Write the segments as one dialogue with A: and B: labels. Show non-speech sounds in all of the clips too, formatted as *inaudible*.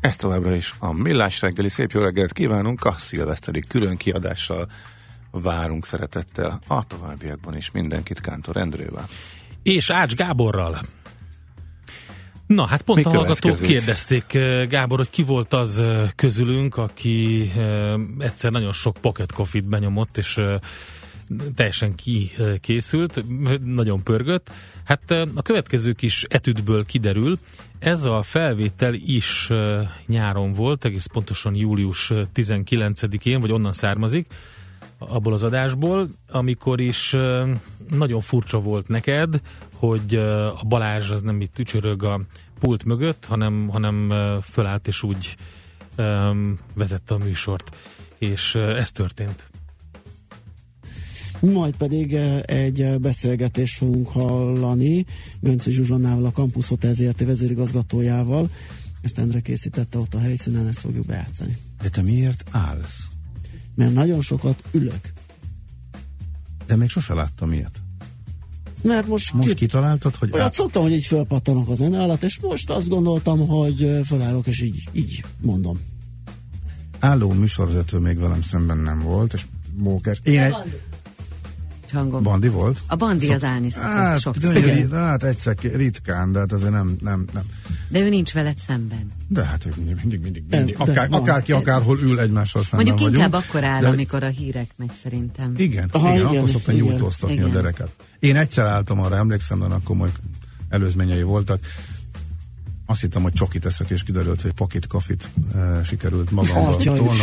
A: Ez továbbra is a Millás reggeli. Szép jó reggelt kívánunk. A szilveszteri külön kiadással várunk szeretettel a továbbiakban is mindenkit Kántor Endrővel.
B: És Ács Gáborral. Na, hát pont Mi a hallgatók kérdezték, eh, Gábor, hogy ki volt az eh, közülünk, aki eh, egyszer nagyon sok pocket coffee-t benyomott, és teljesen kikészült, nagyon pörgött. Hát a következő kis etüdből kiderül, ez a felvétel is nyáron volt, egész pontosan július 19-én, vagy onnan származik, abból az adásból, amikor is nagyon furcsa volt neked, hogy a Balázs az nem itt tücsörög a pult mögött, hanem, hanem fölállt és úgy vezette a műsort. És ez történt.
C: Majd pedig egy beszélgetést fogunk hallani Gönci Zsuzsannával, a Campus Hotel ZRT vezérigazgatójával. Ezt Endre készítette ott a helyszínen, ezt fogjuk bejátszani.
A: De te miért állsz?
C: Mert nagyon sokat ülök.
A: De még sose láttam ilyet.
C: Mert most,
A: most ki... kitaláltad, hogy...
C: Olyat szoktam, hogy így fölpattanok a zene alatt, és most azt gondoltam, hogy fölállok, és így, így mondom.
A: Álló műsorvezető még velem szemben nem volt, és mókás. Én egy hangom. Bandi volt?
D: A Bandi Szok... az állni szokott hát, sokszor.
A: De, hát egyszer ritkán, de hát azért nem, nem, nem.
D: De ő nincs veled szemben.
A: De hát ő mindig, mindig, mindig. mindig. De, akár, de, akárki, akárhol ül egymással szemben
D: Mondjuk
A: vagyunk.
D: inkább akkor áll, de... amikor a hírek megy szerintem.
A: Igen, Aha, igen, igen, akkor szoktam nyújtóztatni a dereket. Én egyszer álltam arra, emlékszem, de akkor majd előzményei voltak azt hittem, hogy csokit eszek, és kiderült, hogy pakit kafit e, sikerült magamban tolnom.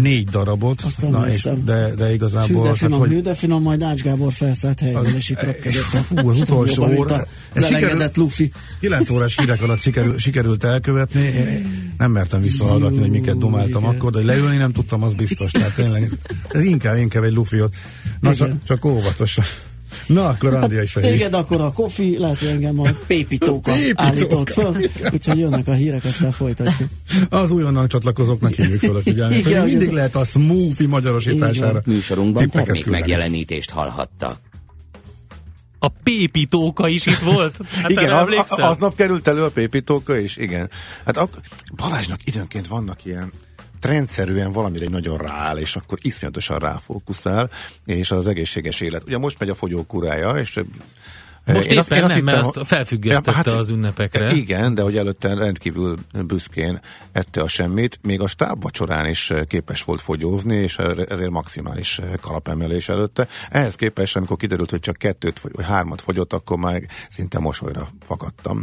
A: Négy darabot,
C: Azt Na, és,
A: de, de igazából... Hű,
C: de finom, hát, hogy, de finom, majd Ács Gábor felszállt helyben, és itt röpkedett
A: a, hú, az utolsó óra.
C: Sikerült, Luffy.
A: 9 órás hírek alatt sikerült, sikerült elkövetni. Én nem mertem visszahallgatni, hogy miket domáltam akkor, de leülni nem tudtam, az biztos. Tehát tényleg, ez inkább, inkább egy lufiot. Na, csak, csak óvatosan. Na, akkor Andi is
C: hát Igen, akkor a kofi, lehet, hogy engem a *laughs* pépítóka állított föl, úgyhogy jönnek a hírek, aztán folytatjuk.
A: Az újonnan csatlakozóknak hívjuk fel a figyelmet, Igen, mindig lehet a smoothie magyarosítására.
E: Műsorunkban termék megjelenítést hallhattak.
B: A pépítóka is itt volt?
A: Hát igen, az, aznap került elő a pépítóka is, igen. Hát ak- Balázsnak időnként vannak ilyen rendszerűen valamire nagyon rááll, és akkor iszonyatosan ráfókuszál, és az egészséges élet. Ugye most megy a fogyókúrája, és
B: most én éppen azt, nem, mert azt felfüggesztette hát, az ünnepekre.
A: Igen, de hogy előtte rendkívül büszkén ette a semmit, még a stáb vacsorán is képes volt fogyózni, és ezért maximális kalapemelés előtte. Ehhez képest, amikor kiderült, hogy csak kettőt vagy hármat fogyott, akkor már szinte mosolyra fakadtam.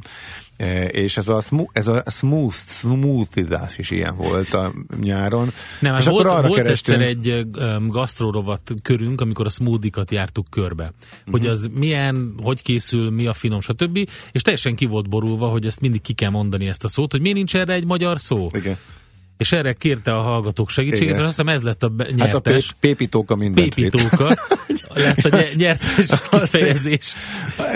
A: E, és ez a, ez a smooth, smoothizás is ilyen volt a nyáron.
B: Nem, és volt, akkor arra volt kerestünk... egyszer egy gasztrórovat körünk, amikor a smoothikat jártuk körbe. Uh-huh. Hogy az milyen, hogy készül, mi a finom, stb. És teljesen ki volt borulva, hogy ezt mindig ki kell mondani ezt a szót, hogy miért nincs erre egy magyar szó.
A: Igen
B: és erre kérte a hallgatók segítséget, Igen. és azt hiszem ez lett a nyertes. Hát a pép-
A: pépitóka mindent
B: Pépitóka *laughs* lett a nyertes *laughs* kifejezés.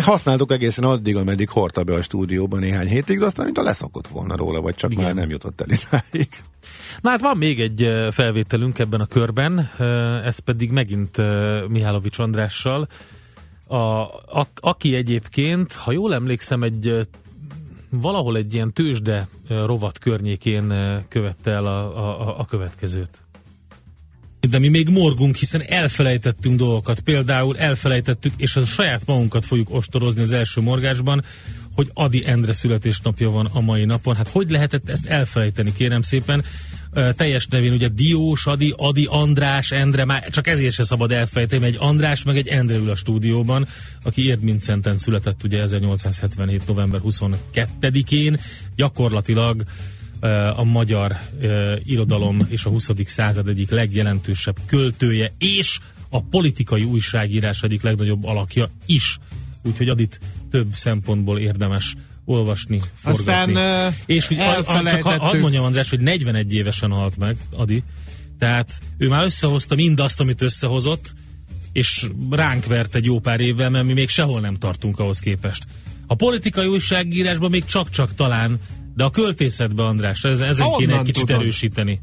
A: Használtuk egészen addig, ameddig hordta be a stúdióban néhány hétig, de aztán mint a leszokott volna róla, vagy csak Igen. már nem jutott el idáig.
B: Na hát van még egy felvételünk ebben a körben, ez pedig megint Mihálovics Andrással, a, a, aki egyébként, ha jól emlékszem, egy valahol egy ilyen tőzsde rovat környékén követte el a, a, a következőt. De mi még morgunk, hiszen elfelejtettünk dolgokat. Például elfelejtettük, és a saját magunkat fogjuk ostorozni az első morgásban, hogy Adi Endre születésnapja van a mai napon. Hát hogy lehetett ezt elfelejteni, kérem szépen? teljes nevén ugye Diós, Adi, Adi, András, Endre, már csak ezért se szabad elfejteni, egy András meg egy Endre ül a stúdióban, aki Érdmincenten született ugye 1877. november 22-én, gyakorlatilag a magyar irodalom és a 20. század egyik legjelentősebb költője, és a politikai újságírás egyik legnagyobb alakja is. Úgyhogy Adit több szempontból érdemes olvasni, forgatni.
F: Aztán
B: És hogy csak hadd mondjam, András, hogy 41 évesen halt meg, Adi, Tehát ő már összehozta mindazt, amit összehozott, és ránk vert egy jó pár évvel, mert mi még sehol nem tartunk ahhoz képest. A politikai újságírásban még csak-csak talán, de a költészetben, András, ez, ezen
F: Honnan
B: kéne egy kicsit
F: tudod?
B: erősíteni.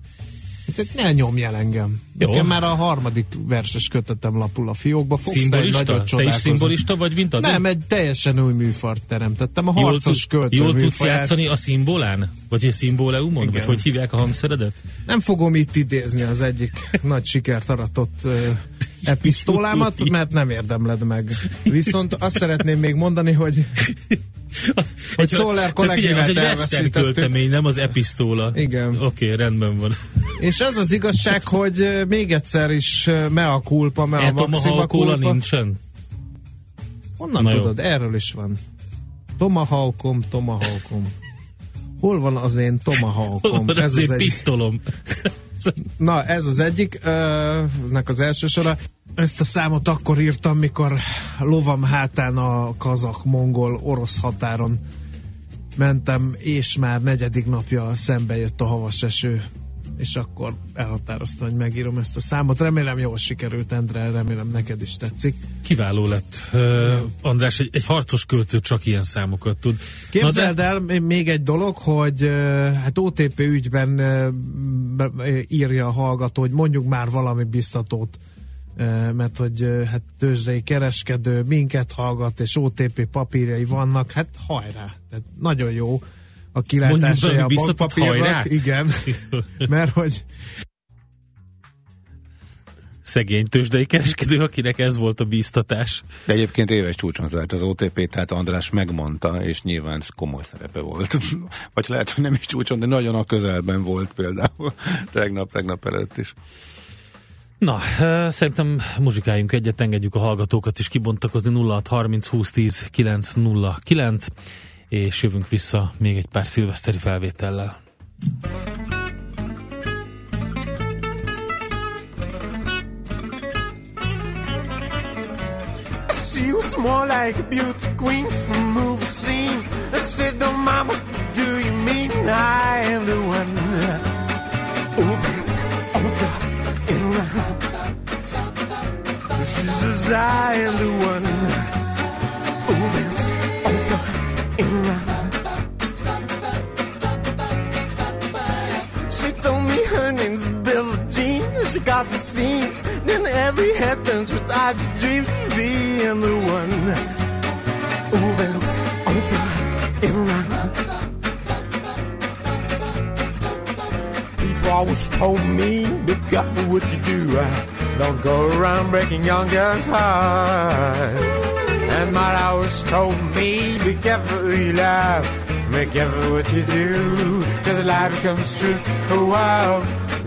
F: Tehát ne nyomjál engem.
B: Jó.
F: Nekem már a harmadik verses kötetem lapul a fiókba. Fogsz
B: Szimbolista? Te is szimbolista vagy, mint Adi?
F: Nem, egy teljesen új műfart teremtettem. A
B: Jól,
F: harcos
B: tud,
F: költő
B: jól tudsz játszani a szimbolán? Vagy a szimboleumon?
F: Igen.
B: Vagy hogy hívják a hangszeredet?
F: Nem fogom itt idézni az egyik nagy sikert aratott ö, episztolámat, *laughs* mert nem érdemled meg. Viszont azt szeretném még mondani, hogy Hogy Solar Collective-et
B: egy western költemény, nem az episztóla.
F: Igen.
B: Oké, okay, rendben van.
F: és az az igazság, hogy még egyszer is ö, mea culpa, mea maxima
B: Etomahawk kóla
F: culpa.
B: nincsen?
F: Honnan
B: Na jó.
F: tudod? Erről is van. Tomahawkom, Tomahawkom. Hol van az én Tomahawkom?
B: Van az
F: az
B: én
F: egy-
B: pisztolom. *laughs*
F: Na, ez az egyik, ö, nek az első sora. Ezt a számot akkor írtam, mikor lovam hátán a kazak-mongol orosz határon mentem, és már negyedik napja szembe jött a havas eső, és akkor elhatároztam, hogy megírom ezt a számot. Remélem jól sikerült, Endre, remélem neked is tetszik.
B: Kiváló lett. Uh, András, egy, egy harcos költő csak ilyen számokat tud.
F: Képzeld
B: Na
F: el, még egy dolog, hogy hát OTP ügyben írja a hallgató, hogy mondjuk már valami biztatót, mert hogy hát tőzsdei kereskedő minket hallgat, és OTP papírjai vannak, hát hajrá, tehát nagyon jó a kilátásai a bankpapírnak. Igen, *laughs* mert hogy
B: szegény tőzsdei kereskedő, akinek ez volt a bíztatás.
A: De egyébként éves csúcson zárt az OTP, tehát András megmondta, és nyilván ez komoly szerepe volt. *laughs* Vagy lehet, hogy nem is csúcson, de nagyon a közelben volt például. *laughs* Tegnap, tegnap előtt is.
B: Na, szerintem muzsikáljunk egyet, engedjük a hallgatókat is kibontakozni 0630 2010 909, és jövünk vissza még egy pár szilveszteri felvétellel.
C: More like a beauty queen from movie scene. I said, "No, mama, do you mean I am the one?" Oh, that's over and around. She says, "I am the one." Oh, that's got the scene. Then every head turns with eyes she dreams of being the one. Oh, that's over and around. People always told me, be careful what you do. Uh, Don't go around breaking young girls' hearts. And my always told me, be careful who you love. Be careful what you do, cause a life comes true. Oh wow,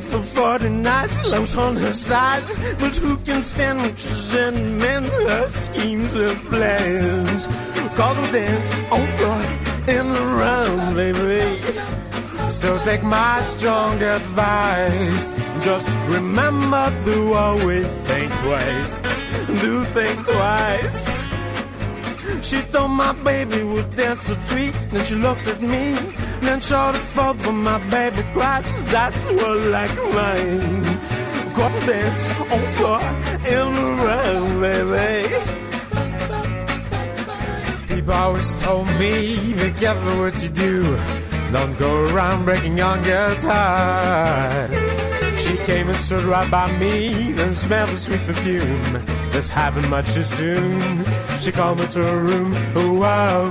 C: 40 for 40 nights, love's on her side. But who can stand in men, her schemes, her plans? Cause we'll dance on floor in around, baby. So take my strong advice. Just remember to always think twice. Do think twice. She thought my baby would dance a treat. Then she looked at me. Then showed it forth but my baby cried. His eyes were like mine. Got to dance on floor in the around, baby. People always told me, be careful what you do. Don't go around breaking young girls' heart. She came and stood right by me, then smelled the sweet perfume. This happened much too soon. She called me to her room. Oh wow,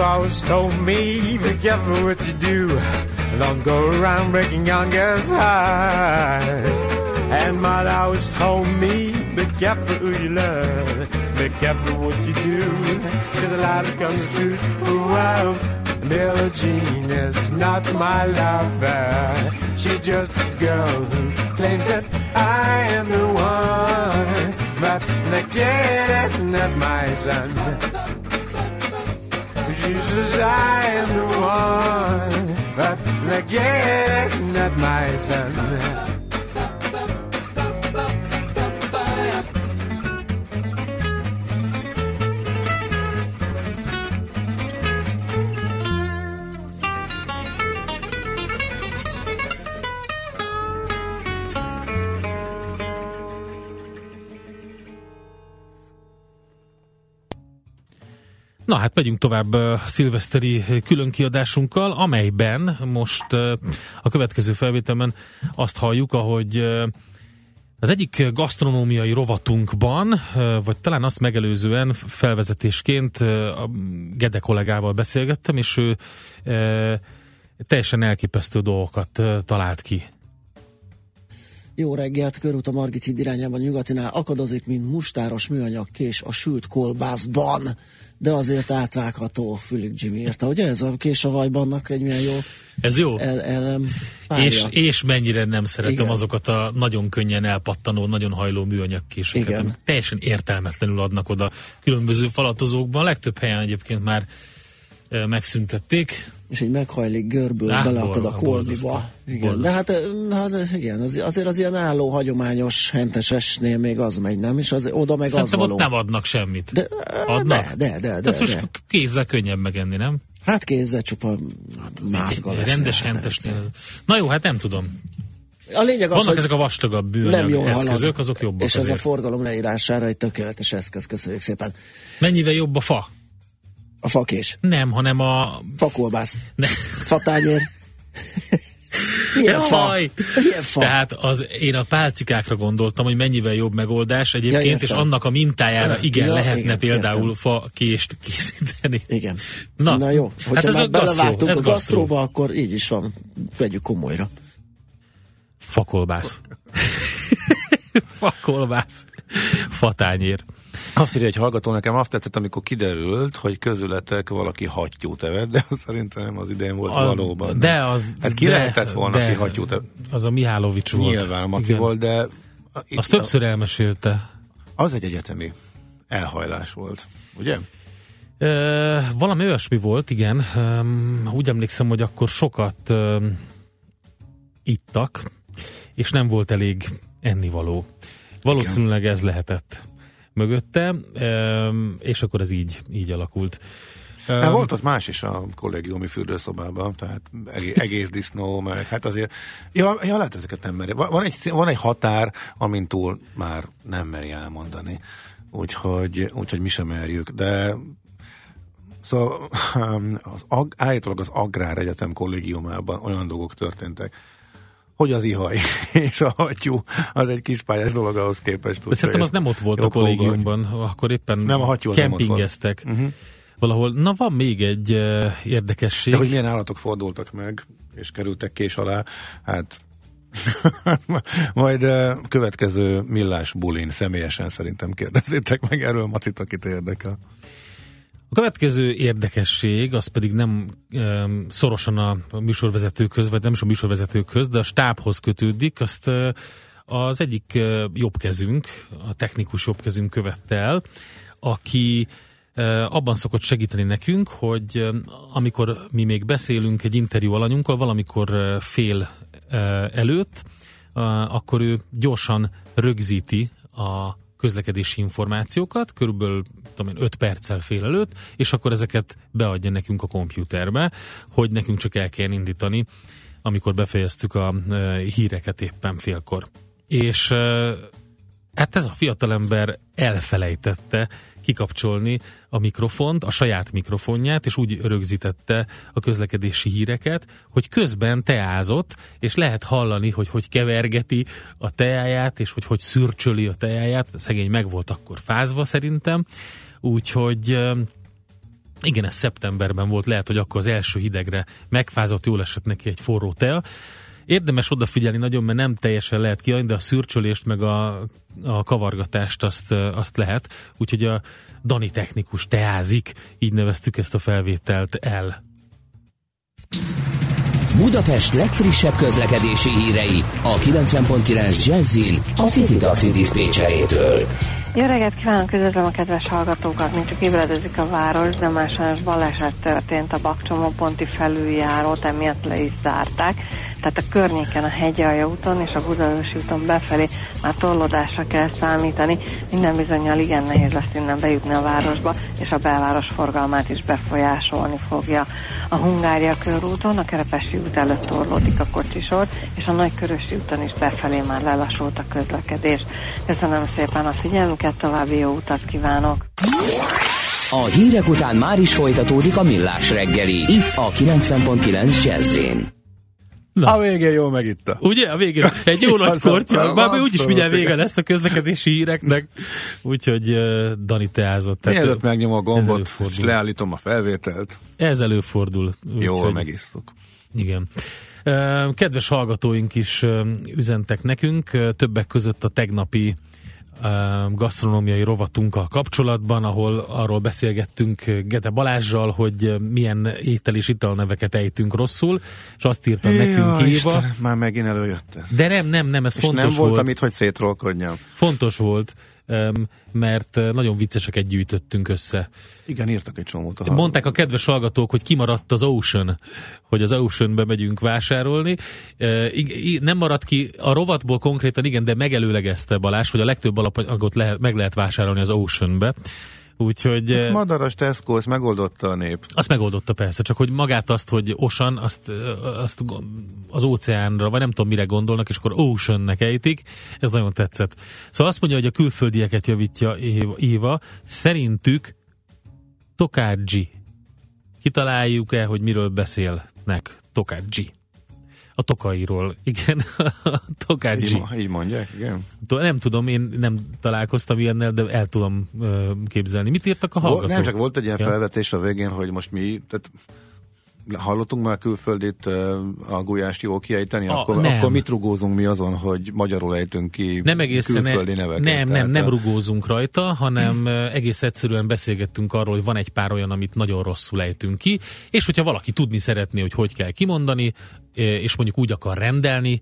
G: Always told me, be careful what you do. Don't go around breaking young girls' heart. And my always told me, be careful who you love. Be careful what you do. Cause a lot of comes. Ooh, wow. Billie Jean is not my lover. She's just a girl who claims that I am the one. But kid is not my son. Says I am the one. But kid is not my son.
B: Na hát megyünk tovább uh, szilveszteri különkiadásunkkal, amelyben most a következő felvételben azt halljuk, ahogy uh, az egyik gasztronómiai rovatunkban, vagy talán azt megelőzően felvezetésként a Gede kollégával beszélgettem, és ő teljesen elképesztő dolgokat talált ki.
C: Jó reggelt, körút a Margit híd irányában nyugatinál akadozik, mint mustáros műanyag kés a sült kolbászban, de azért átvágható, Fülük Jimmy írta. Ugye ez a kés a vajbannak egy milyen jó
B: Ez jó?
C: el, párja.
B: És, és mennyire nem szeretem
C: Igen.
B: azokat a nagyon könnyen elpattanó, nagyon hajló műanyagkéseket,
C: Igen.
B: amik teljesen értelmetlenül adnak oda különböző falatozókban. Legtöbb helyen egyébként már e, megszüntették.
C: És egy meghajlik görből
B: Á,
C: beleakad a
B: borzasztó.
C: Igen, de hát, hát igen, az, azért az ilyen álló, hagyományos hentesesnél még az megy, nem? És az, oda meg
B: Szerintem
C: az
B: ott
C: való.
B: nem adnak semmit.
C: De,
B: Adnak?
C: de, de, de,
B: De
C: de,
B: most
C: de.
B: kézzel könnyebb megenni, nem?
C: Hát kézzel csupa mázga
B: Egy
C: lesz.
B: rendes
C: hát,
B: hentesnél. Na jó, hát nem tudom.
C: A lényeg az,
B: Vannak
C: hogy
B: ezek a vastagabb
C: nem
B: műanyag
C: jól
B: eszközök,
C: halad.
B: azok jobbak
C: És ez a
B: azért.
C: forgalom leírására egy tökéletes eszköz, köszönjük szépen.
B: Mennyivel jobb a fa?
C: A fakés,
B: Nem, hanem a...
C: fakolbász,
B: Ne.
C: fatányér. *laughs* Milyen fa? Milyen fa?
B: Tehát az, én a pálcikákra gondoltam, hogy mennyivel jobb megoldás egyébként,
C: Ja,
B: és annak a mintájára igen,
C: Ja,
B: lehetne
C: igen,
B: például
C: értem.
B: fa kést készíteni.
C: Igen.
B: Na,
C: Na jó,
B: hát
C: hogyha
B: ez
C: már
B: a gasztró,
C: belevágtunk
B: ez
C: a
B: gasztró.
C: gasztróba, akkor így is van. Vegyük komolyra.
B: Fakolbász. *laughs* Fakolbász. Fatányér.
A: Azt írja egy hallgató, nekem azt tetszett, amikor kiderült, hogy közületek valaki hattyút evett, de *laughs* szerintem nem az idején volt
B: A-
A: valóban.
B: de az-
A: hát ki
B: de-
A: lehetett volna,
B: de-
A: aki hattyút evett?
B: Az a Mihálovics volt.
A: Nyilván a Maci
B: Igen.
A: volt, de itt
B: Azt többször elmesélte.
A: az egy egyetemi elhajlás volt, ugye?
B: Ö, valami olyasmi volt, igen. Öm, úgy emlékszem, hogy akkor sokat öm, ittak, és nem volt elég ennivaló. Valószínűleg ez lehetett mögötte, és akkor ez így, így alakult.
A: Hát volt ott más is a kollégiumi fürdőszobában, tehát egész, egész disznó, meg hát azért, ja, ja lehet ezeket nem meri. Van egy, van egy határ, amin túl már nem meri elmondani. Úgyhogy, úgyhogy mi sem merjük, de Szóval az ag, állítólag az Agrár Egyetem kollégiumában olyan dolgok történtek, hogy az ihaj *laughs* és a hattyú az egy kis pályás dolog ahhoz képest.
B: de szerintem az nem ott volt a kollégiumban, akkor éppen
A: Nem, a hattyú az nem volt.
B: kempingeztek. Valahol, na van még egy uh, érdekesség.
A: De hogy milyen állatok fordultak meg, és kerültek kés alá, hát *laughs* majd uh, következő millás bulin személyesen szerintem kérdezzétek meg erről Macit, akit érdekel.
B: A következő érdekesség, az pedig nem um, szorosan a műsorvezetőkhöz, vagy nem is a műsorvezetőkhöz, de a stábhoz kötődik. Azt uh, az egyik uh, jobbkezünk, a technikus jobbkezünk követte el, aki uh, abban szokott segíteni nekünk, hogy um, amikor mi még beszélünk egy interjú alanyunkkal, valamikor uh, fél uh, előtt, uh, akkor ő gyorsan rögzíti a közlekedési információkat, körülbelül tudom én, 5 perccel fél előtt, és akkor ezeket beadja nekünk a kompjúterbe, hogy nekünk csak el kell indítani, amikor befejeztük a e, híreket éppen félkor. És e, hát ez a fiatalember elfelejtette kikapcsolni a mikrofont, a saját mikrofonját, és úgy rögzítette a közlekedési híreket, hogy közben teázott, és lehet hallani, hogy hogy kevergeti a teáját, és hogy hogy szürcsöli a teáját. Szegény meg volt akkor fázva szerintem, úgyhogy Igen, ez szeptemberben volt, lehet, hogy akkor az első hidegre megfázott, jól esett neki egy forró tea. Érdemes odafigyelni nagyon, mert nem teljesen lehet kiadni, de a szürcsölést meg a, a kavargatást azt, azt lehet. Úgyhogy a Dani technikus teázik, így neveztük ezt a felvételt el.
E: Budapest legfrissebb közlekedési hírei a 90.9 Jazzin a City Taxi Dispécsejétől.
H: Jó reggelt kívánok, üdvözlöm a kedves hallgatókat, mint csak ébredezik a város, de már sajnos baleset történt a Bakcsomóponti felüljárót, emiatt le is zárták. Tehát a környéken a Hegyalja úton és a Budaörsi úton befelé már torlódásra kell számítani. Minden bizonyal igen nehéz lesz innen bejutni a városba, és a belváros forgalmát is befolyásolni fogja. A Hungária körúton, a Kerepesi út előtt torlódik a kocsisor, és a Nagykörösi úton is befelé már lelassult a közlekedés. Köszönöm szépen a figyelmüket, további jó utat kívánok!
E: A hírek után már is folytatódik a millás reggeli, itt a 90.9 Jazzin.
B: Na.
A: A végén jól megitta.
B: Ugye? A végén egy jó nagy *laughs* kortya. Már úgyis mindjárt vége lesz a közlekedési híreknek. Úgyhogy uh, Dani teázott.
A: Mielőtt megnyom a gombot, és leállítom a felvételt,
B: Ez előfordul.
A: jól
B: Úgyhogy-
A: megisztuk.
B: Igen. Kedves hallgatóink is üzentek nekünk, többek között a tegnapi gasztronómiai rovatunkkal kapcsolatban, ahol arról beszélgettünk Gede Balázsral, hogy milyen étel és italneveket ejtünk rosszul, és azt írta nekünk
A: Jaj,
B: Éva.
A: Istenem, már megint előjött ez.
B: De nem, nem, nem, ez
A: És
B: fontos
A: nem volt,
B: volt.
A: amit, hogy szétrolkodjam.
B: Fontos volt, mert ö, nagyon vicceseket gyűjtöttünk össze.
A: Igen, írtak egy csomót. a
B: Mondták a kedves hallgatók, hogy kimaradt az Ocean, hogy az Oceanbe megyünk vásárolni. E, i- nem maradt ki, a rovatból konkrétan igen, de megelőlegezte Balázs, hogy a legtöbb alapanyagot lehet, meg lehet vásárolni az Oceanbe. Úgyhogy
A: Hát
B: e,
A: Madaras Tesco, ezt megoldotta a nép.
B: azt megoldotta persze, csak hogy magát azt, hogy Ocean, azt, ö, azt az óceánra, vagy nem tudom mire gondolnak, és akkor Oceannek ejtik, ez nagyon tetszett. Szóval azt mondja, hogy a külföldieket javítja Éva, szerintük Tokádzsi. Kitaláljuk-e, hogy miről beszélnek Tokádzsi? A tokairól, igen, *laughs* a
A: Így,
B: Tokádzsi.
A: mo- így mondják, igen.
B: Nem tudom, én nem találkoztam ilyennel, de el tudom képzelni. Mit írtak a hallgatók?
A: nem, csak volt egy ilyen
B: Ja.
A: felvetés a végén, hogy most mi, tehát hallottunk már külföldit a gulyást jól kiejteni,
B: A-
A: akkor,
B: nem.
A: akkor mit rugózunk mi azon, hogy magyarul ejtünk ki
B: nem egészen
A: külföldi neveket?
B: nem, nem, nem
A: a-
B: rugózunk rajta, hanem egész egyszerűen beszélgettünk arról, hogy van egy pár olyan, amit nagyon rosszul ejtünk ki, és hogyha valaki tudni szeretné, hogy hogy kell kimondani, és mondjuk úgy akar rendelni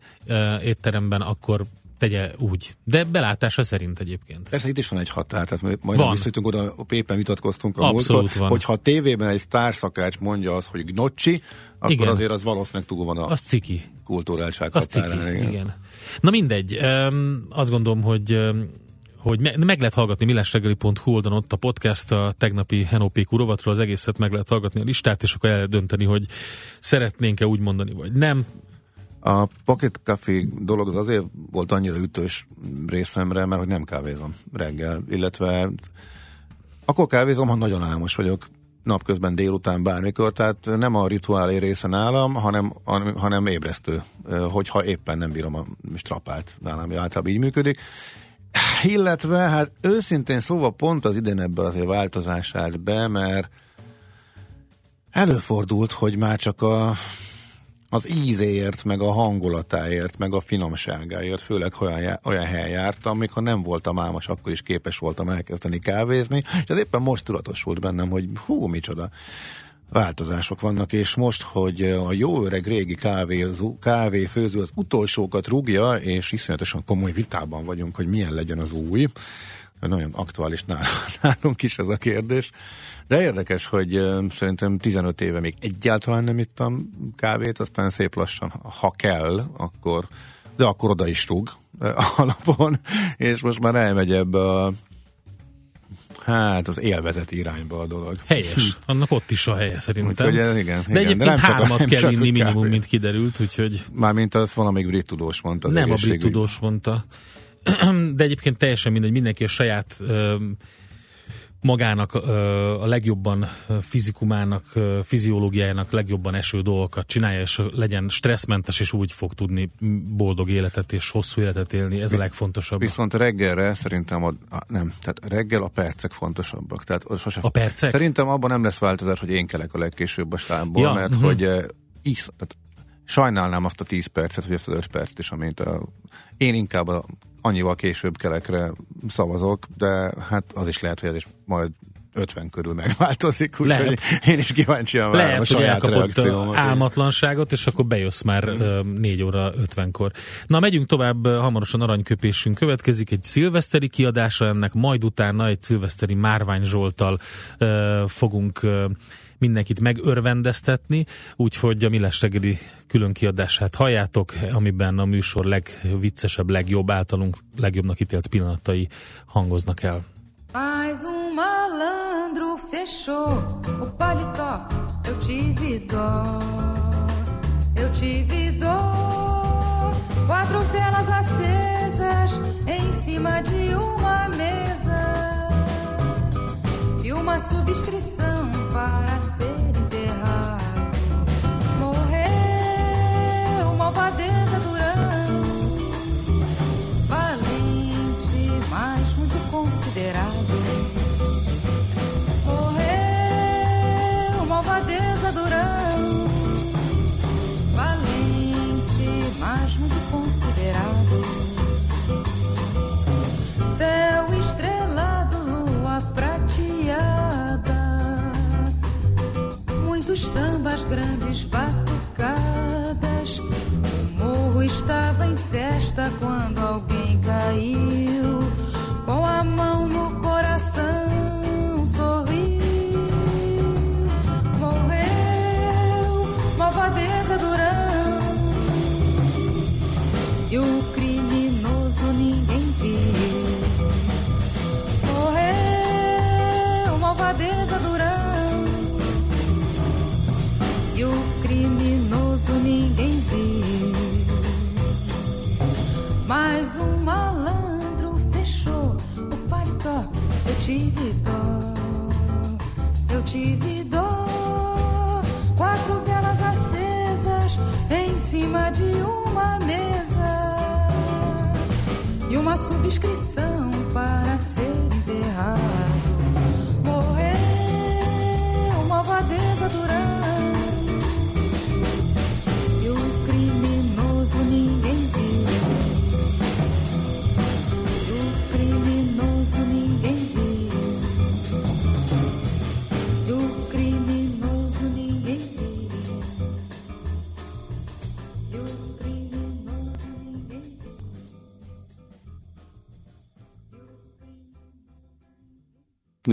B: étteremben, akkor tegye úgy. De belátása szerint egyébként.
A: Persze itt is van egy határ, tehát majd-
B: Van.
A: visszajutunk oda, éppen vitatkoztunk a
B: Abszolút
A: múltkor,
B: van.
A: hogyha a tévében egy sztárszakács mondja azt, hogy gnocchi, akkor
B: Igen.
A: azért az valószínűleg túl van a
B: Az ciki.
A: kultúráltság
B: Az ciki,
A: határán.
B: igen. igen. Na mindegy, um, azt gondolom, hogy um, hogy me- meg lehet hallgatni millásregeli.hu oldalon ott a podcast a tegnapi Henopéku rovatról, az egészet meg lehet hallgatni a listát, és akkor el lehet dönteni, hogy szeretnénk-e úgy mondani, vagy nem.
A: A Pocket Café dolog az azért volt annyira ütős részemre, mert hogy nem kávézom reggel, illetve akkor kávézom, ha nagyon álmos vagyok napközben délután bármikor, tehát nem a rituálé része nálam, hanem, hanem, ébresztő, hogyha éppen nem bírom a strapát, nálam általában így működik. Illetve, hát őszintén szóval pont az idén ebből azért változás állt be, mert előfordult, hogy már csak a az ízéért, meg a hangulatáért, meg a finomságáért, főleg olyan, olyan helyen jártam, amikor nem voltam álmos, akkor is képes voltam elkezdeni kávézni, és ez éppen most tudatosult bennem, hogy hú, micsoda változások vannak, és most, hogy a jó öreg régi kávézó, kávéfőző az utolsókat rúgja, és iszonyatosan komoly vitában vagyunk, hogy milyen legyen az új, nagyon aktuális *laughs* nálunk, is ez a kérdés. De érdekes, hogy szerintem 15 éve még egyáltalán nem ittam kávét, aztán szép lassan, ha kell, akkor, de akkor oda is rúg alapon, *laughs* és most már elmegy ebbe a hát az élvezeti irányba a dolog.
B: Helyes. Annak ott is a helye szerintem.
A: Úgyhogy ez igen,
B: De
A: igen.
B: egyébként
A: De nem
B: hármat kell
A: csak a
B: inni minimum, mint kiderült, úgyhogy
A: Mármint az valamelyik brit tudós mondta az
B: nem a brit tudós mondta. De egyébként teljesen mindegy, mindenki a saját magának a legjobban fizikumának, fiziológiájának legjobban eső dolgokat csinálja, és legyen stresszmentes, és úgy fog tudni boldog életet és hosszú életet élni. Ez a legfontosabb.
A: Viszont reggelre szerintem a, a, nem, tehát reggel a percek fontosabbak. Tehát sose,
B: A percek?
A: Szerintem abban nem lesz változás, hogy én kelek a legkésőbb a stábból,
B: Ja,
A: mert uh-huh. hogy isz, tehát sajnálnám azt a 10 percet, vagy azt az 5 percet is, amit a, én inkább a, annyival később kelekre szavazok, de hát az is lehet, hogy ez is majd 50 körül megváltozik, úgyhogy én is kíváncsian várom a
B: Lehet, hogy
A: saját reakciómat.
B: álmatlanságot, és akkor bejössz már ö, 4 óra 50-kor. Na, megyünk tovább, hamarosan aranyköpésünk következik, egy szilveszteri kiadása ennek, majd utána egy szilveszteri Márvány Zsoltal ö, fogunk ö, mindenkit megörvendeztetni, úgyhogy a Millás reggeli külön kiadását halljátok, amiben a műsor legviccesebb, legjobb általunk legjobbnak ítélt pillanatai hangoznak el.
I: Mas um malandro fechou o paletó. Eu tive dó, eu tive dó. Quatro velas acesas em cima de uma subscrição para ser enterrado. Morreu malvadeza Durão, valente, mas muito considerado. Morreu malvadeza Durão, sambas, grandes batucadas. O morro estava em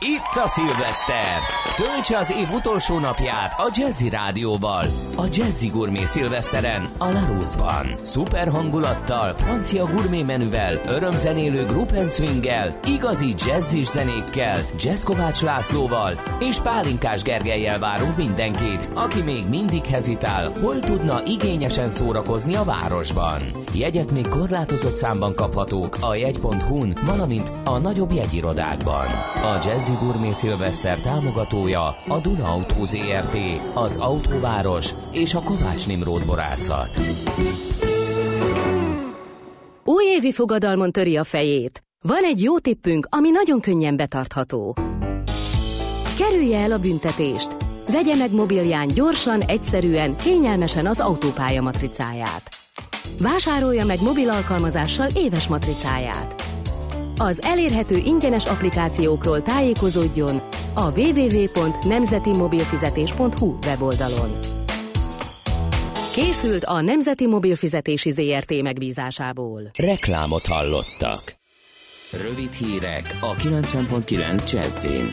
E: Itt a szilveszter! Töltse az év utolsó napját a Jazzy Rádióval. A Jazzy Gourmet szilveszteren, a Laruszban. Szuper hangulattal, francia gourmet menüvel, örömzenélő Gruppen Swinggel, igazi jazzis zenékkel, Jazz Kovács Lászlóval és Pálinkás Gergelyel várunk mindenkit, aki még mindig hezitál, hol tudna igényesen szórakozni a városban. Jegyek még korlátozott számban kaphatók a jegy.hu-n, valamint a nagyobb jegyirodákban. A Jazzy Gourmet Szilveszter támogatója a Duna Autó ZRT, az Autóváros és a Kovács Nimród borászat.
J: Újévi fogadalmon töri a fejét. Van egy jó tippünk, ami nagyon könnyen betartható. Kerülje el a büntetést. Vegye meg mobilján gyorsan, egyszerűen, kényelmesen az autópálya matricáját. Vásárolja meg mobil alkalmazással éves matricáját. Az elérhető ingyenes applikációkról tájékozódjon a www.nemzetimobilfizetés.hu weboldalon. Készült a Nemzeti Mobilfizetési ZRT megbízásából.
E: Reklámot hallottak. Rövid hírek a 90.9 Jazzin.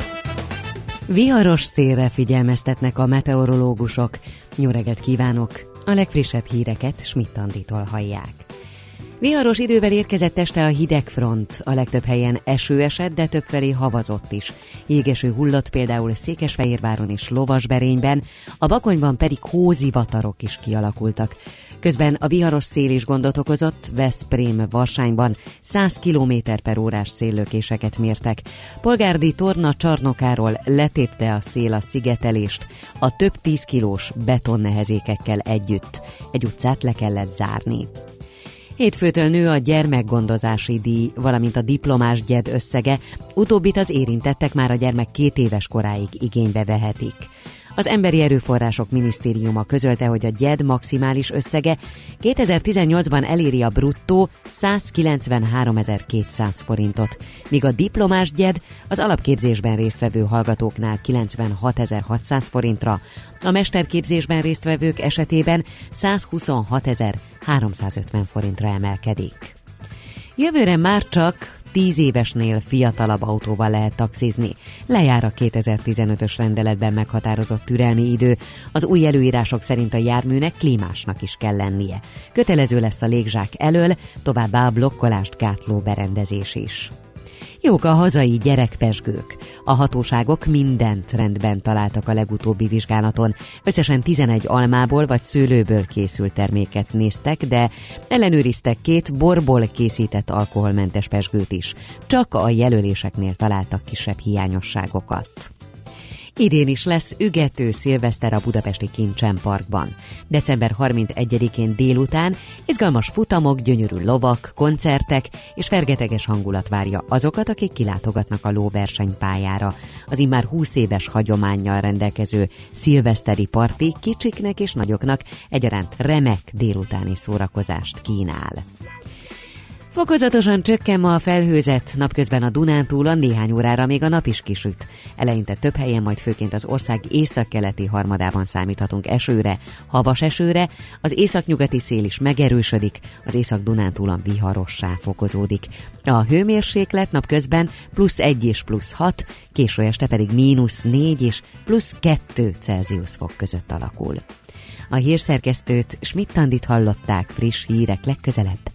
D: Viharos szélre figyelmeztetnek a meteorológusok. Jó reggelt kívánok! A legfrissebb híreket Schmidt-Anditól hallják. Viharos idővel érkezett este a hideg front. A legtöbb helyen eső esett, de többfelé havazott is. Jégeső hullott például Székesfehérváron és Lovasberényben, a Bakonyban pedig hózivatarok is kialakultak. Közben a viharos szél is gondot okozott, Veszprém Varsányban 100 km per órás széllökéseket mértek. Polgárdi torna csarnokáról letépte a szél a szigetelést, a több 10 kilós betonnehezékekkel együtt. Egy utcát le kellett zárni. Hétfőtől nő a gyermekgondozási díj, valamint a diplomás gyed összege, utóbbit az érintettek már a gyermek két éves koráig igénybe vehetik. Az Emberi Erőforrások Minisztériuma közölte, hogy a GYED maximális összege 2018-ban eléri a bruttó 193.200 forintot, míg a diplomás GYED az alapképzésben résztvevő hallgatóknál 96.600 forintra, a mesterképzésben résztvevők esetében 126.350 forintra emelkedik. Jövőre már csak 10 évesnél fiatalabb autóval lehet taxizni. Lejár a 2015-ös rendeletben meghatározott türelmi idő. Az új előírások szerint a járműnek klímásnak is kell lennie. Kötelező lesz a légzsák elől, továbbá a blokkolást gátló berendezés is. Jók a hazai gyerekpesgők. A hatóságok mindent rendben találtak a legutóbbi vizsgálaton. Összesen 11 almából vagy szőlőből készült terméket néztek, de ellenőriztek két borból készített alkoholmentes pesgőt is. Csak a jelöléseknél találtak kisebb hiányosságokat. Idén is lesz ügető szilveszter a budapesti Kincsen Parkban. December 31-én délután izgalmas futamok, gyönyörű lovak, koncertek és fergeteges hangulat várja azokat, akik kilátogatnak a lóversenypályára. Az immár 20 éves hagyományjal rendelkező szilveszteri parti kicsiknek és nagyoknak egyaránt remek délutáni szórakozást kínál. Fokozatosan csökken ma a felhőzet, napközben a Dunántúlon néhány órára még a nap is kisüt. Eleinte több helyen, majd főként az ország északkeleti harmadában számíthatunk esőre, havas esőre, az északnyugati szél is megerősödik, az észak-Dunántúlon viharossá fokozódik. A hőmérséklet napközben plusz 1 és plusz 6, késő este pedig mínusz 4 és plusz 2 Celsius fok között alakul. A hírszerkesztőt Schmidt-Tandit hallották friss hírek legközelebb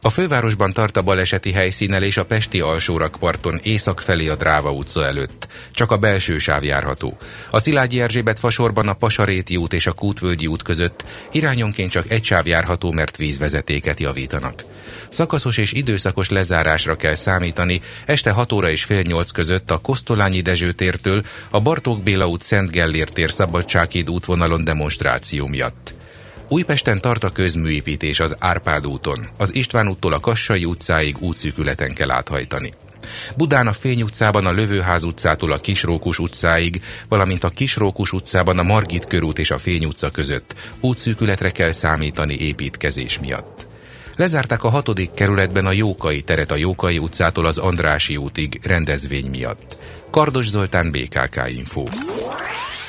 K: a fővárosban tart a baleseti helyszínelés a Pesti alsórakparton észak felé a Dráva utca előtt. Csak a belső sáv járható. A Szilágyi Erzsébet fasorban a Pasaréti út és a Kútvölgyi út között irányonként csak egy sáv járható, mert vízvezetéket javítanak. Szakaszos és időszakos lezárásra kell számítani este 6 óra és fél 8 között a Kosztolányi Dezső tértől a Bartók Béla út Szent Gellért tér Szabadsághíd útvonalon demonstráció miatt. Újpesten tart a közműépítés az Árpád úton. Az István úttól a Kassai utcáig útszűkületen kell áthajtani. Budán a Fény utcában a Lövőház utcától a Kisrókus utcáig, valamint a Kisrókus utcában a Margit körút és a Fény utca között útszűkületre kell számítani építkezés miatt. Lezárták a hatodik kerületben a Jókai teret a Jókai utcától az Andrási útig rendezvény miatt. Kardos Zoltán BKK Info.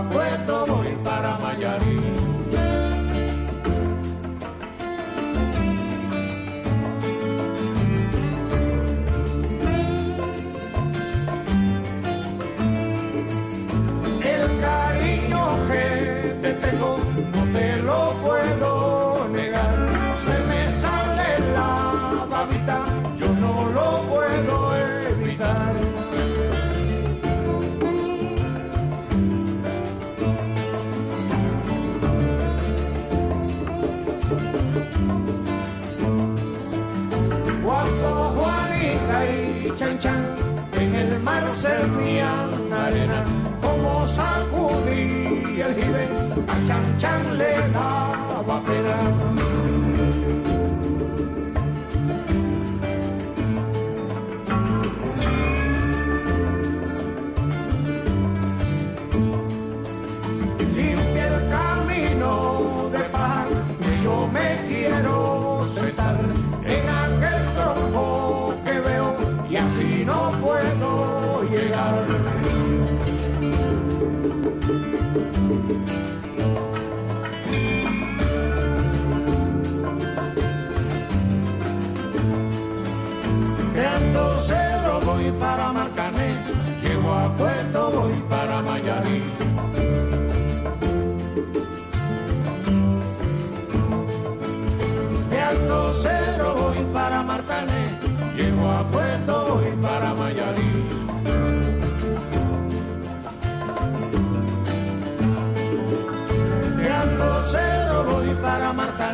G: Puerto en el mar servía la arena, como sacudía el jibe, a chan chan le daba pena.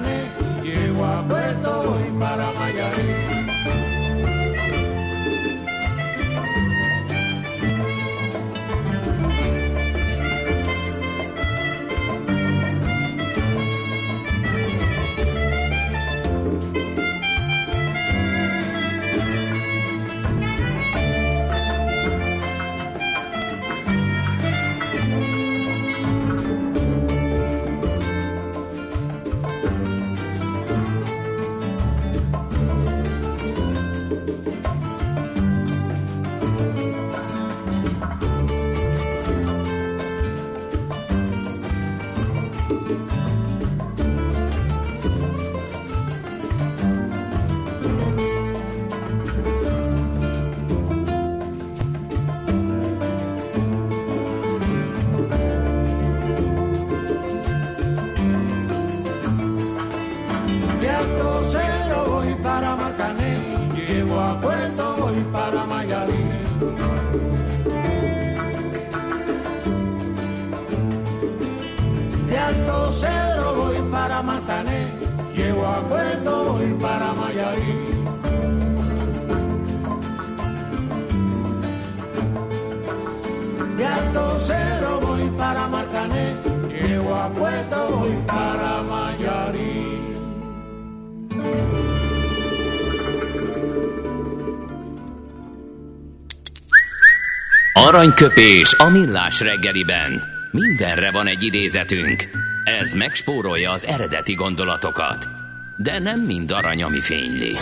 G: Money.
E: Aranyköpés a millás reggeliben. Mindenre van egy idézetünk. Ez megspórolja az eredeti gondolatokat. De nem mind arany, ami fényli.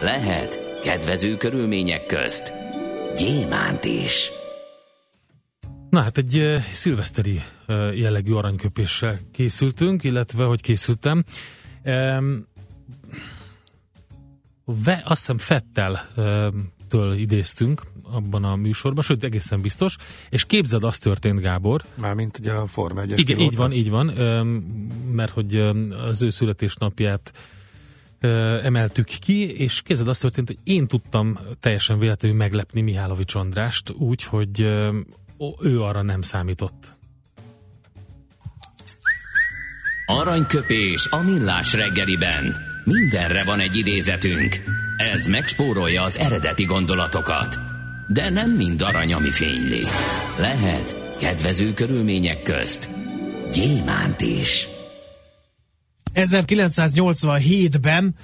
E: Lehet kedvező körülmények közt gyémánt is.
B: Na hát egy uh, szilveszteri uh, jellegű aranyköpéssel készültünk, illetve hogy készültem. Um, ve, azt hiszem Fettel um, től idéztünk abban a műsorban, sőt egészen biztos, és képzeld, az történt, Gábor.
A: Mármint ugye a Forma 1
B: Igen, így van, így van, mert hogy az ő születésnapját emeltük ki, és képzeld, az történt, hogy én tudtam teljesen véletlenül meglepni Mihálovics Andrást úgy, hogy ő arra nem számított.
E: Aranyköpés a millás reggeliben. Mindenre van egy idézetünk. Ez megspórolja az eredeti gondolatokat. De nem mind arany, ami fényli. Lehet kedvező körülmények közt gyémánt is.
F: 1987-ben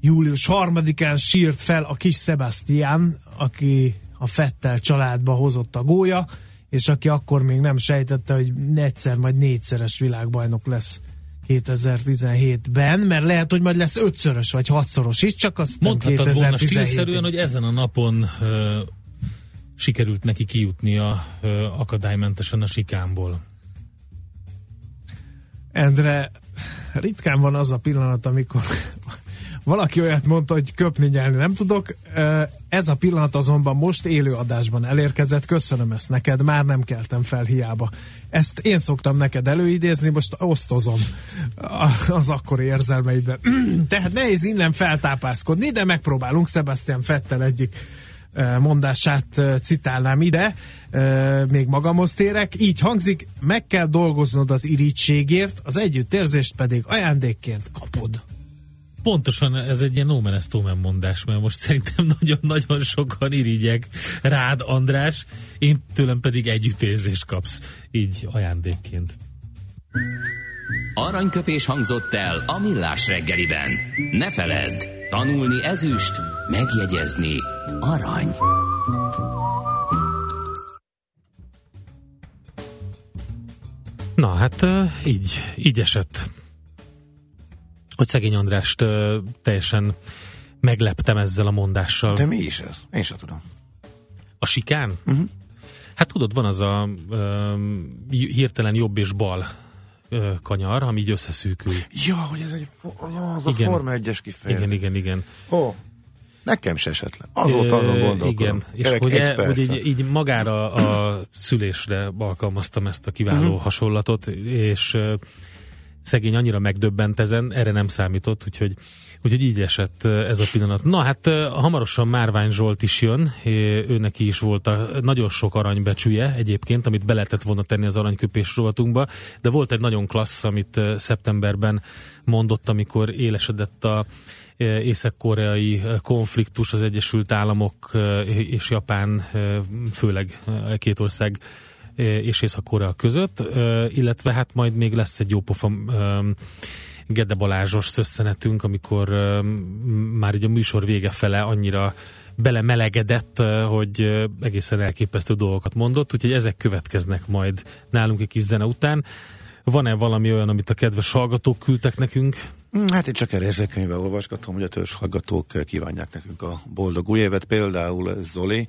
F: július 3-án sírt fel a kis Sebastian, aki a Fettel családba hozott a gólya, és aki akkor még nem sejtette, hogy egyszer majd négyszeres világbajnok lesz 2017-ben, mert lehet, hogy majd lesz ötszörös vagy hatszoros is, csak azt nem
B: Mondhatod volna
F: 2017
B: stílszerűen, hogy ezen a napon ö, sikerült neki kijutnia ö, akadálymentesen a sikánból.
F: Endre, ritkán van az a pillanat, amikor valaki olyat mondta, hogy köpni nyelni nem tudok. Ez a pillanat azonban most élő adásban elérkezett. Köszönöm ezt neked, már nem keltem fel hiába. Ezt én szoktam neked előidézni, most osztozom az akkori érzelmeidben. *clears throat* Tehát nehéz innen feltápászkodni, de megpróbálunk. Sebastian Fettel egyik mondását citálnám ide, még magamhoz térek. Így hangzik, meg kell dolgoznod az irítségért, az együttérzést pedig ajándékként kapod.
B: Pontosan ez egy ilyen no man is no man mondás, mert most szerintem nagyon-nagyon sokan irigyek rád, András, én tőlem pedig egy ütézést kapsz, így ajándékként.
E: Aranyköpés hangzott el a millás reggeliben. Ne feledd, tanulni ezüst, megjegyezni arany.
B: Na hát így, így esett. Hogy szegény Andrást ö, teljesen megleptem ezzel a mondással.
A: De mi is ez? Én sem tudom.
B: A sikán?
A: Uh-huh.
B: Hát tudod, van az a ö, hirtelen jobb és bal ö, kanyar, ami így összeszűkül.
A: Ja, hogy ez egy ja, az
B: Igen.
A: a Forma 1-es kifejezés.
B: Igen, igen, igen.
A: Ó, nekem se esett le. Azóta azon gondolkodom.
B: Igen, és hogy, e, hogy így, így magára a szülésre alkalmaztam ezt a kiváló uh-huh. hasonlatot, és szegény annyira megdöbbent ezen, erre nem számított, úgyhogy, úgyhogy így esett ö, ez a pillanat. Na hát ö, hamarosan Márvány Zsolt is jön, ö, ő neki is volt a nagyon sok aranybecsüje egyébként, amit be lehetett volna tenni az aranyköpés rovatunkba, de volt egy nagyon klassz, amit szeptemberben mondott, amikor élesedett a eh, észak-koreai eh, konfliktus az Egyesült Államok eh, és Japán, eh, főleg eh, két ország eh, és Észak-Korea között, illetve hát majd még lesz egy jópofa Gede Balázsos szösszenetünk, amikor már így a műsor vége fele annyira belemelegedett, hogy egészen elképesztő dolgokat mondott, úgyhogy ezek következnek majd nálunk egy kis zene után. Van-e valami olyan, amit a kedves hallgatók küldtek nekünk?
A: Mm, Hát én csak érzékenyvel olvasgatom, hogy a törzs hallgatók kívánják nekünk a boldog új évet. Például Zoli,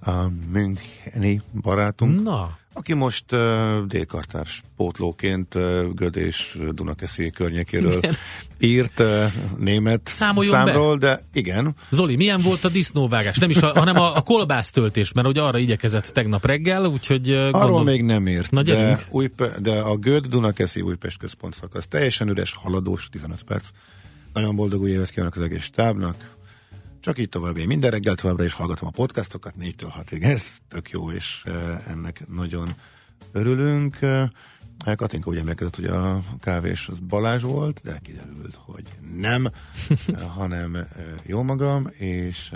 A: a Müncheni barátunk,
B: Na,
A: aki most uh, délkartárs pótlóként uh, Göd és Dunakeszi környékéről
B: Igen.
A: írt uh, német
B: Számoljon be.
A: számról, de igen,
B: Zoli, milyen volt a disznóvágás? Nem is, a, hanem a, a kolbásztöltés, mert ugye arra igyekezett tegnap reggel, úgyhogy eh,
A: Arról
B: gondol...
A: még nem írt,
B: Na,
A: de,
B: gyerünk.
A: Újpe, de a Göd Dunakeszi Újpest központ szakasz teljesen üres, haladós, 15 perc. Nagyon boldog új évet kívánok az egész stábnak. Csak így tovább, én minden reggel továbbra is hallgatom a podcastokat 4-től 6-ig. Ez tök jó, és ennek nagyon örülünk. Eh, Katinka úgy emlékezett, hogy a kávés az Balázs volt, de kiderült, hogy nem, *laughs* hanem jó magam, és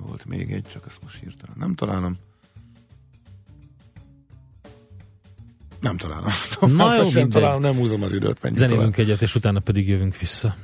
A: volt még egy, csak ezt most hirtelen nem találom. Nem találom.
B: Na jó,
A: sem
B: mindegy.
A: találom, nem húzom az időt.
B: Zenélünk egyet, és utána pedig jövünk vissza.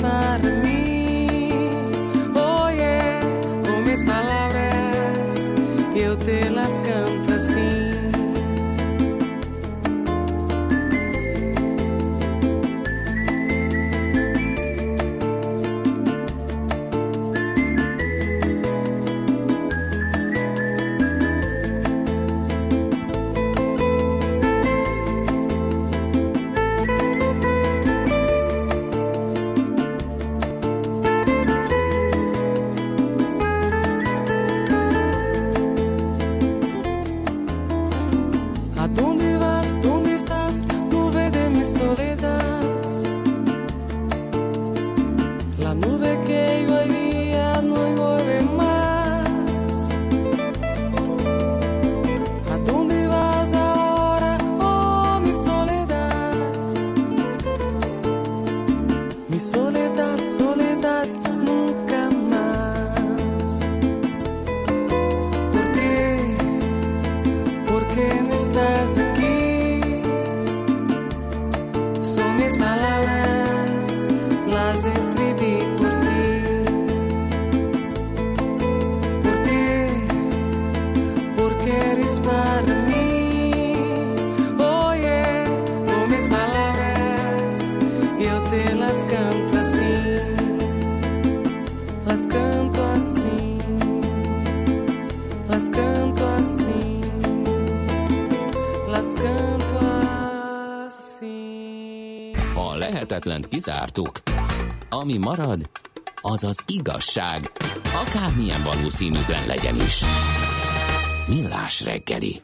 E: transparente. Lehetetlent kizártuk. Ami marad, az az igazság, akármilyen valószínűtlen legyen is. Millás reggeli.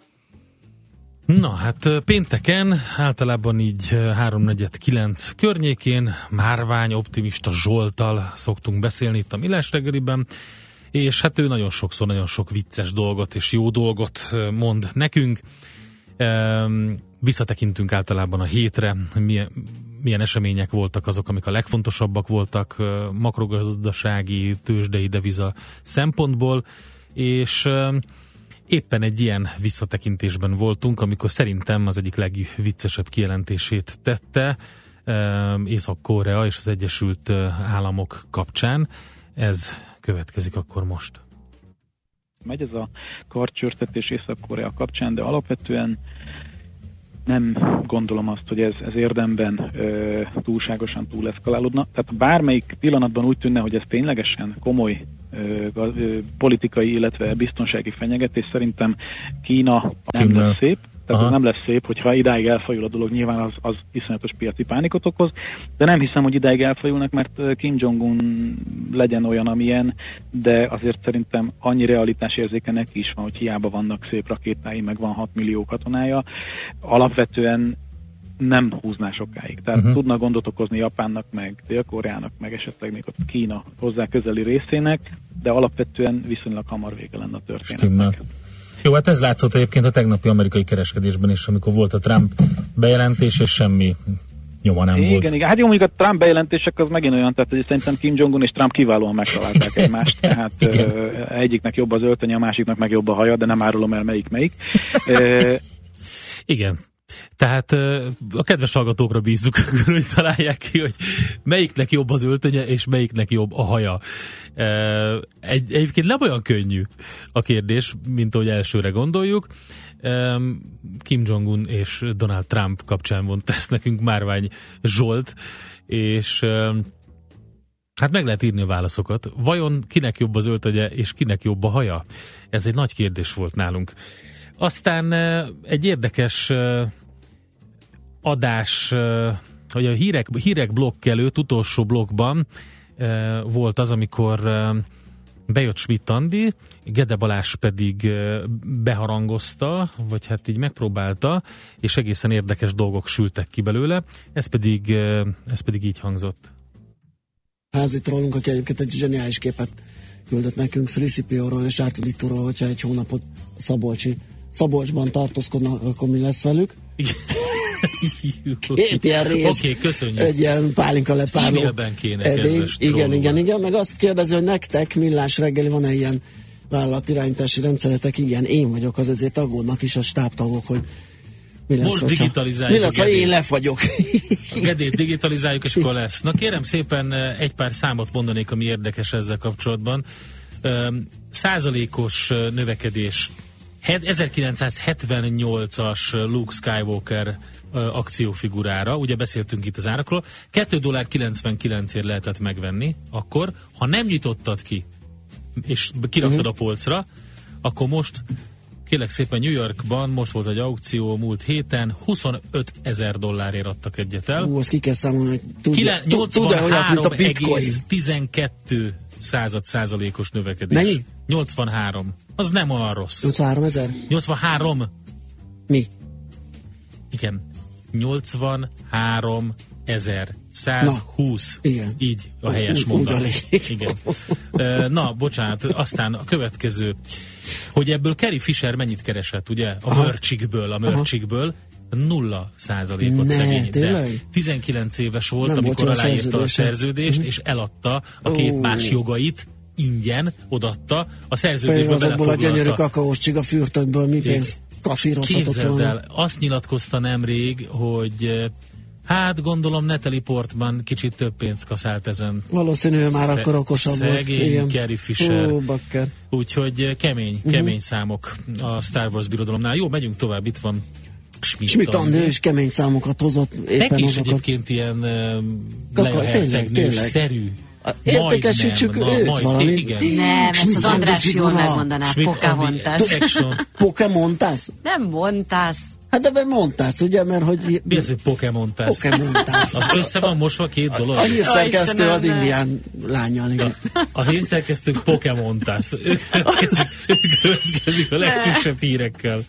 B: Na hát pénteken, általában így ö, 3-4-9 környékén Márvány optimista Zsoltal szoktunk beszélni itt a Millás reggeliben, és hát ő nagyon sokszor nagyon sok vicces dolgot és jó dolgot mond nekünk. Visszatekintünk általában a hétre, milyen, milyen események voltak azok, amik a legfontosabbak voltak makrogazdasági, tőzsdei deviza szempontból, és éppen egy ilyen visszatekintésben voltunk, amikor szerintem az egyik legviccesebb kijelentését tette Észak-Korea és az Egyesült Államok kapcsán. Ez következik akkor most.
L: megy ez a karcsörtetés Észak-Korea kapcsán, de alapvetően nem gondolom azt, hogy ez, ez érdemben ö, túlságosan túl eszkalálódna. Tehát bármelyik pillanatban úgy tűnne, hogy ez ténylegesen komoly ö, ö, politikai, illetve biztonsági fenyegetés, szerintem Kína nem lesz szép. Tehát
B: Aha.
L: ez nem lesz szép, hogyha idáig elfajul a dolog, nyilván az, az iszonyatos piaci pánikot okoz, de nem hiszem, hogy idáig elfajulnak, mert Kim Jong-un legyen olyan, amilyen, de azért szerintem annyi realitásérzéke neki is van, hogy hiába vannak szép rakétái, meg van 6 millió katonája. Alapvetően nem húzná sokáig. Tehát uh-huh. tudna gondot okozni Japánnak, meg Dél-Koreának, meg esetleg még ott Kína hozzá közeli részének, de alapvetően viszonylag hamar vége lenne a történetnek.
B: Stimmel. Jó, hát ez látszott egyébként a tegnapi amerikai kereskedésben is, amikor volt a Trump bejelentés, és semmi nyoma nem
L: igen,
B: volt.
L: igen. Hát jó, mondjuk a Trump bejelentések az megint olyan, tehát hogy szerintem Kim Jong-un és Trump kiválóan megtalálták *laughs* egymást. Tehát
B: Igen.
L: ö, egyiknek jobb az öltönye, a másiknak meg jobb a haja, de nem árulom el melyik melyik. Ö, *laughs*
B: Igen. Tehát a kedves hallgatókra bízzuk, *laughs* hogy találják ki, hogy melyiknek jobb az öltönye, és melyiknek jobb a haja. Egy, egyébként nem olyan könnyű a kérdés, mint ahogy elsőre gondoljuk. Kim Jong-un és Donald Trump kapcsán mondta ezt nekünk Márvány Zsolt, és Hát meg lehet írni a válaszokat. Vajon kinek jobb az öltögye, és kinek jobb a haja? Ez egy nagy kérdés volt nálunk. Aztán egy érdekes adás, hogy a hírek, hírek blokk előtt, utolsó blokkban volt az, amikor bejött Schmidt Andi, Gede Balázs pedig eh, beharangozta, vagy hát így megpróbálta, és egészen érdekes dolgok sültek ki belőle, ez pedig, ez pedig így hangzott.
C: házi trollunk, aki egyébként egy zseniális képet küldött nekünk Szriszipióról és Ártudítóról, hogyha egy hónapot Szabolcsi, Szabolcsban tartózkodnak, akkor mi lesz velük. *laughs* Két ilyen rész.
B: Oké, okay, köszönjük.
C: Egy ilyen pálinka lepárló.
B: E-mailben kéne, kedves
C: Igen, igen, igen. Meg azt kérdezi, hogy nektek millás reggeli van-e ilyen vállalatirányítási rendszeretek? Igen, én vagyok, az ezért aggódnak is a stábtagok, hogy mi lesz,
B: Most
C: hogyha-
B: digitalizáljuk
C: Mi lesz, ha én lefagyok?
B: A gedét digitalizáljuk, és akkor lesz. Na kérem szépen eh, egy pár számot mondanék, ami érdekes ezzel kapcsolatban. Százalékos eh, növekedés. Het- 1978-as Luke Skywalker akciófigurára, ugye beszéltünk itt az árakról, 2 dollár 99-ért lehetett megvenni, akkor, ha nem nyitottad ki, és kiraktad a polcra, akkor most kérlek szépen New Yorkban most volt egy aukció múlt héten, 25 ezer dollárért adtak egyet el.
C: Ú, azt ki kell számolni, hogy tud,
B: Kile-
C: tud, tud-e olyat, mint a bitcoin?
B: 83,12 század százalékos növekedés.
C: Mennyi?
B: 83. Az nem olyan rossz.
C: 83 ezer?
B: 83.
C: Mi?
B: Igen. 83 ezer 120.
C: Na, igen.
B: Így a helyes
C: úgy
B: mondat. Igen. Na, bocsánat, aztán a következő, hogy ebből Kerry Fisher mennyit keresett, ugye? A mörcsikből, a mörcsikből nulla százalékot
C: Ne,
B: szegény. De
C: tényleg?
B: 19 éves volt,
C: Nem volt
B: amikor
C: a
B: aláírta a szerződést,
C: Mhm.
B: és eladta a két más jogait ingyen, odatta, a szerződésbe
C: azokból a gyönyörű
B: belefoglalta.
C: kakaós csiga fürtökből mi pénzt
B: Képzeld el, azt nyilatkozta nemrég, hogy eh, hát gondolom Natalie Portman kicsit több pénzt kaszált ezen.
C: Valószínű, ő már
B: Sze-
C: akkor okosabb volt.
B: Szegény. Carrie Fisher.
C: Ó, bakker.
B: Úgyhogy eh, kemény,
C: Mhm.
B: kemény számok a Star Wars birodalomnál. Jó, megyünk tovább, itt van Schmidt.
C: Schmidt André is kemény számokat hozott éppen
B: Neki is
C: azokat.
B: egyébként ilyen uh, Leia
C: tényleg,
B: hercegnős,
C: tényleg.
B: szerű.
C: Értékesítsük
B: Majdnem,
C: őt
B: na, majd-
C: valami.
B: Igen.
D: Nem, ezt az András jól megmondaná. Pocahontas.
C: Pokémontász?
D: Nem mondtász.
C: Hát de be mondtász, ugye, mert hogy...
B: Mi az, hogy Pokémon tesz?
C: Pokémontász.
B: Az össze van mosva két dolog?
C: A hírszerkesztő az indián lányjal, igen.
B: A hírszerkesztők Pokémon tesz. Ők következik, a legfrissebb hírekkel.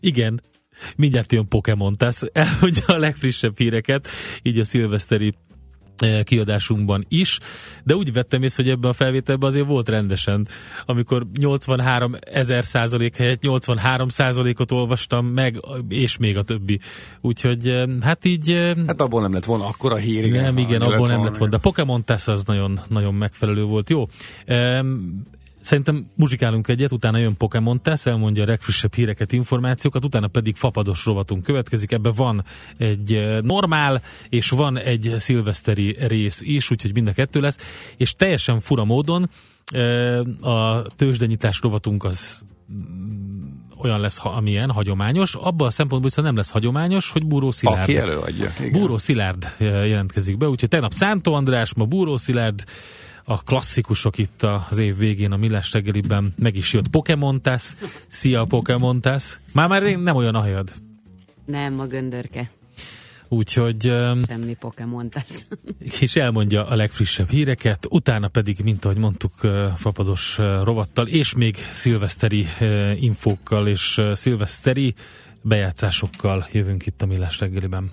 B: Igen, mindjárt jön Pokémon tesz. Elmondja a legfrissebb híreket, így a szilveszteri eh, kiadásunkban is, de úgy vettem észre, hogy ebben a felvételben azért volt rendesen, amikor 83 ezer százalék helyett 83 százalékot olvastam meg, és még a többi. Úgyhogy hát így...
A: Hát abból nem lett volna akkora hír. Igen,
B: nem, igen, abból nem lett volna. De Pokémon Tesz az nagyon, nagyon megfelelő volt. Jó. Szerintem muzsikálunk egyet, utána jön Pokémon Tesz, elmondja a legfrissebb híreket, információkat, utána pedig fapados rovatunk következik. Ebben van egy eh, normál, és van egy szilveszteri rész is, úgyhogy mind a kettő lesz. És teljesen fura módon eh, a tőzsdenyítás rovatunk az mm, olyan lesz, ha, amilyen, hagyományos. Abban a szempontból viszont nem lesz hagyományos, hogy Búró Szilárd.
A: Aki előadja. Igen.
B: Búró Szilárd eh, jelentkezik be, úgyhogy tegnap Szántó András, ma Búró Szilárd, a klasszikusok itt az év végén a Millás reggeliben meg is jött Pokémon Tesz. Szia Pokémon Tesz. Már már nem olyan a hajad.
D: Nem, a göndörke.
B: Úgyhogy em,
D: Semmi Pokémon tesz. *laughs*
B: és elmondja a legfrissebb híreket, utána pedig, mint ahogy mondtuk, fapados rovattal, és még szilveszteri infókkal és szilveszteri bejátszásokkal jövünk itt a Millás reggeliben.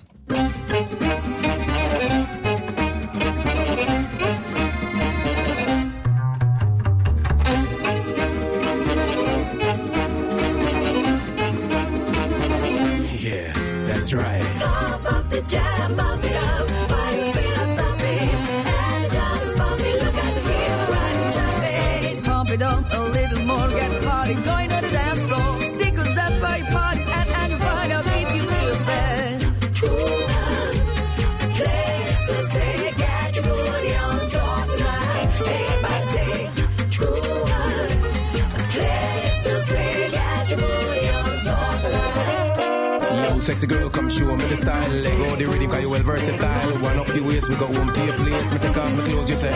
M: Sexy girl, come show me the style. Let go the rhythm, cause you well versatile. One up your waist, we go home to your place. Me take off my clothes, you say.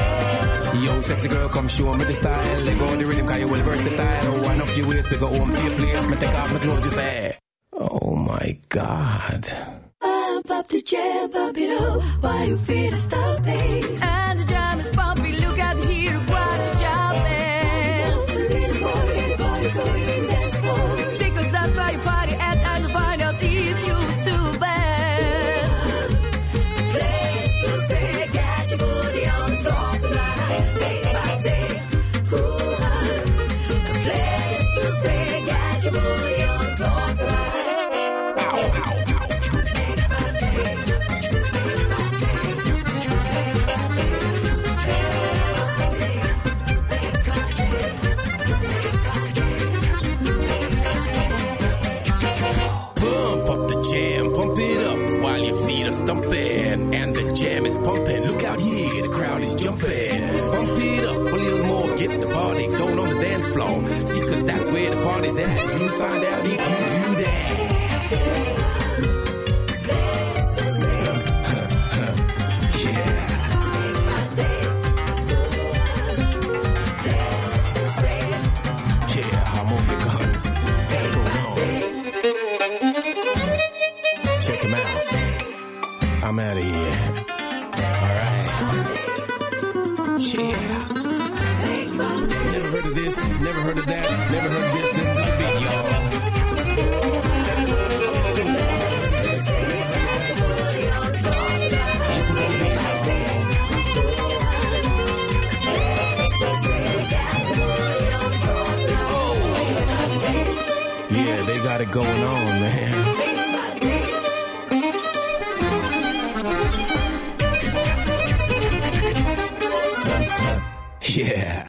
M: Yo, sexy girl, come show me the style. Let go the rhythm, cause you well versatile. One up your waist, we go home to your place. Me take off my clothes, you say. Oh my God.
N: Pump up the jam, pump it up while your feet are stomping. And the jam is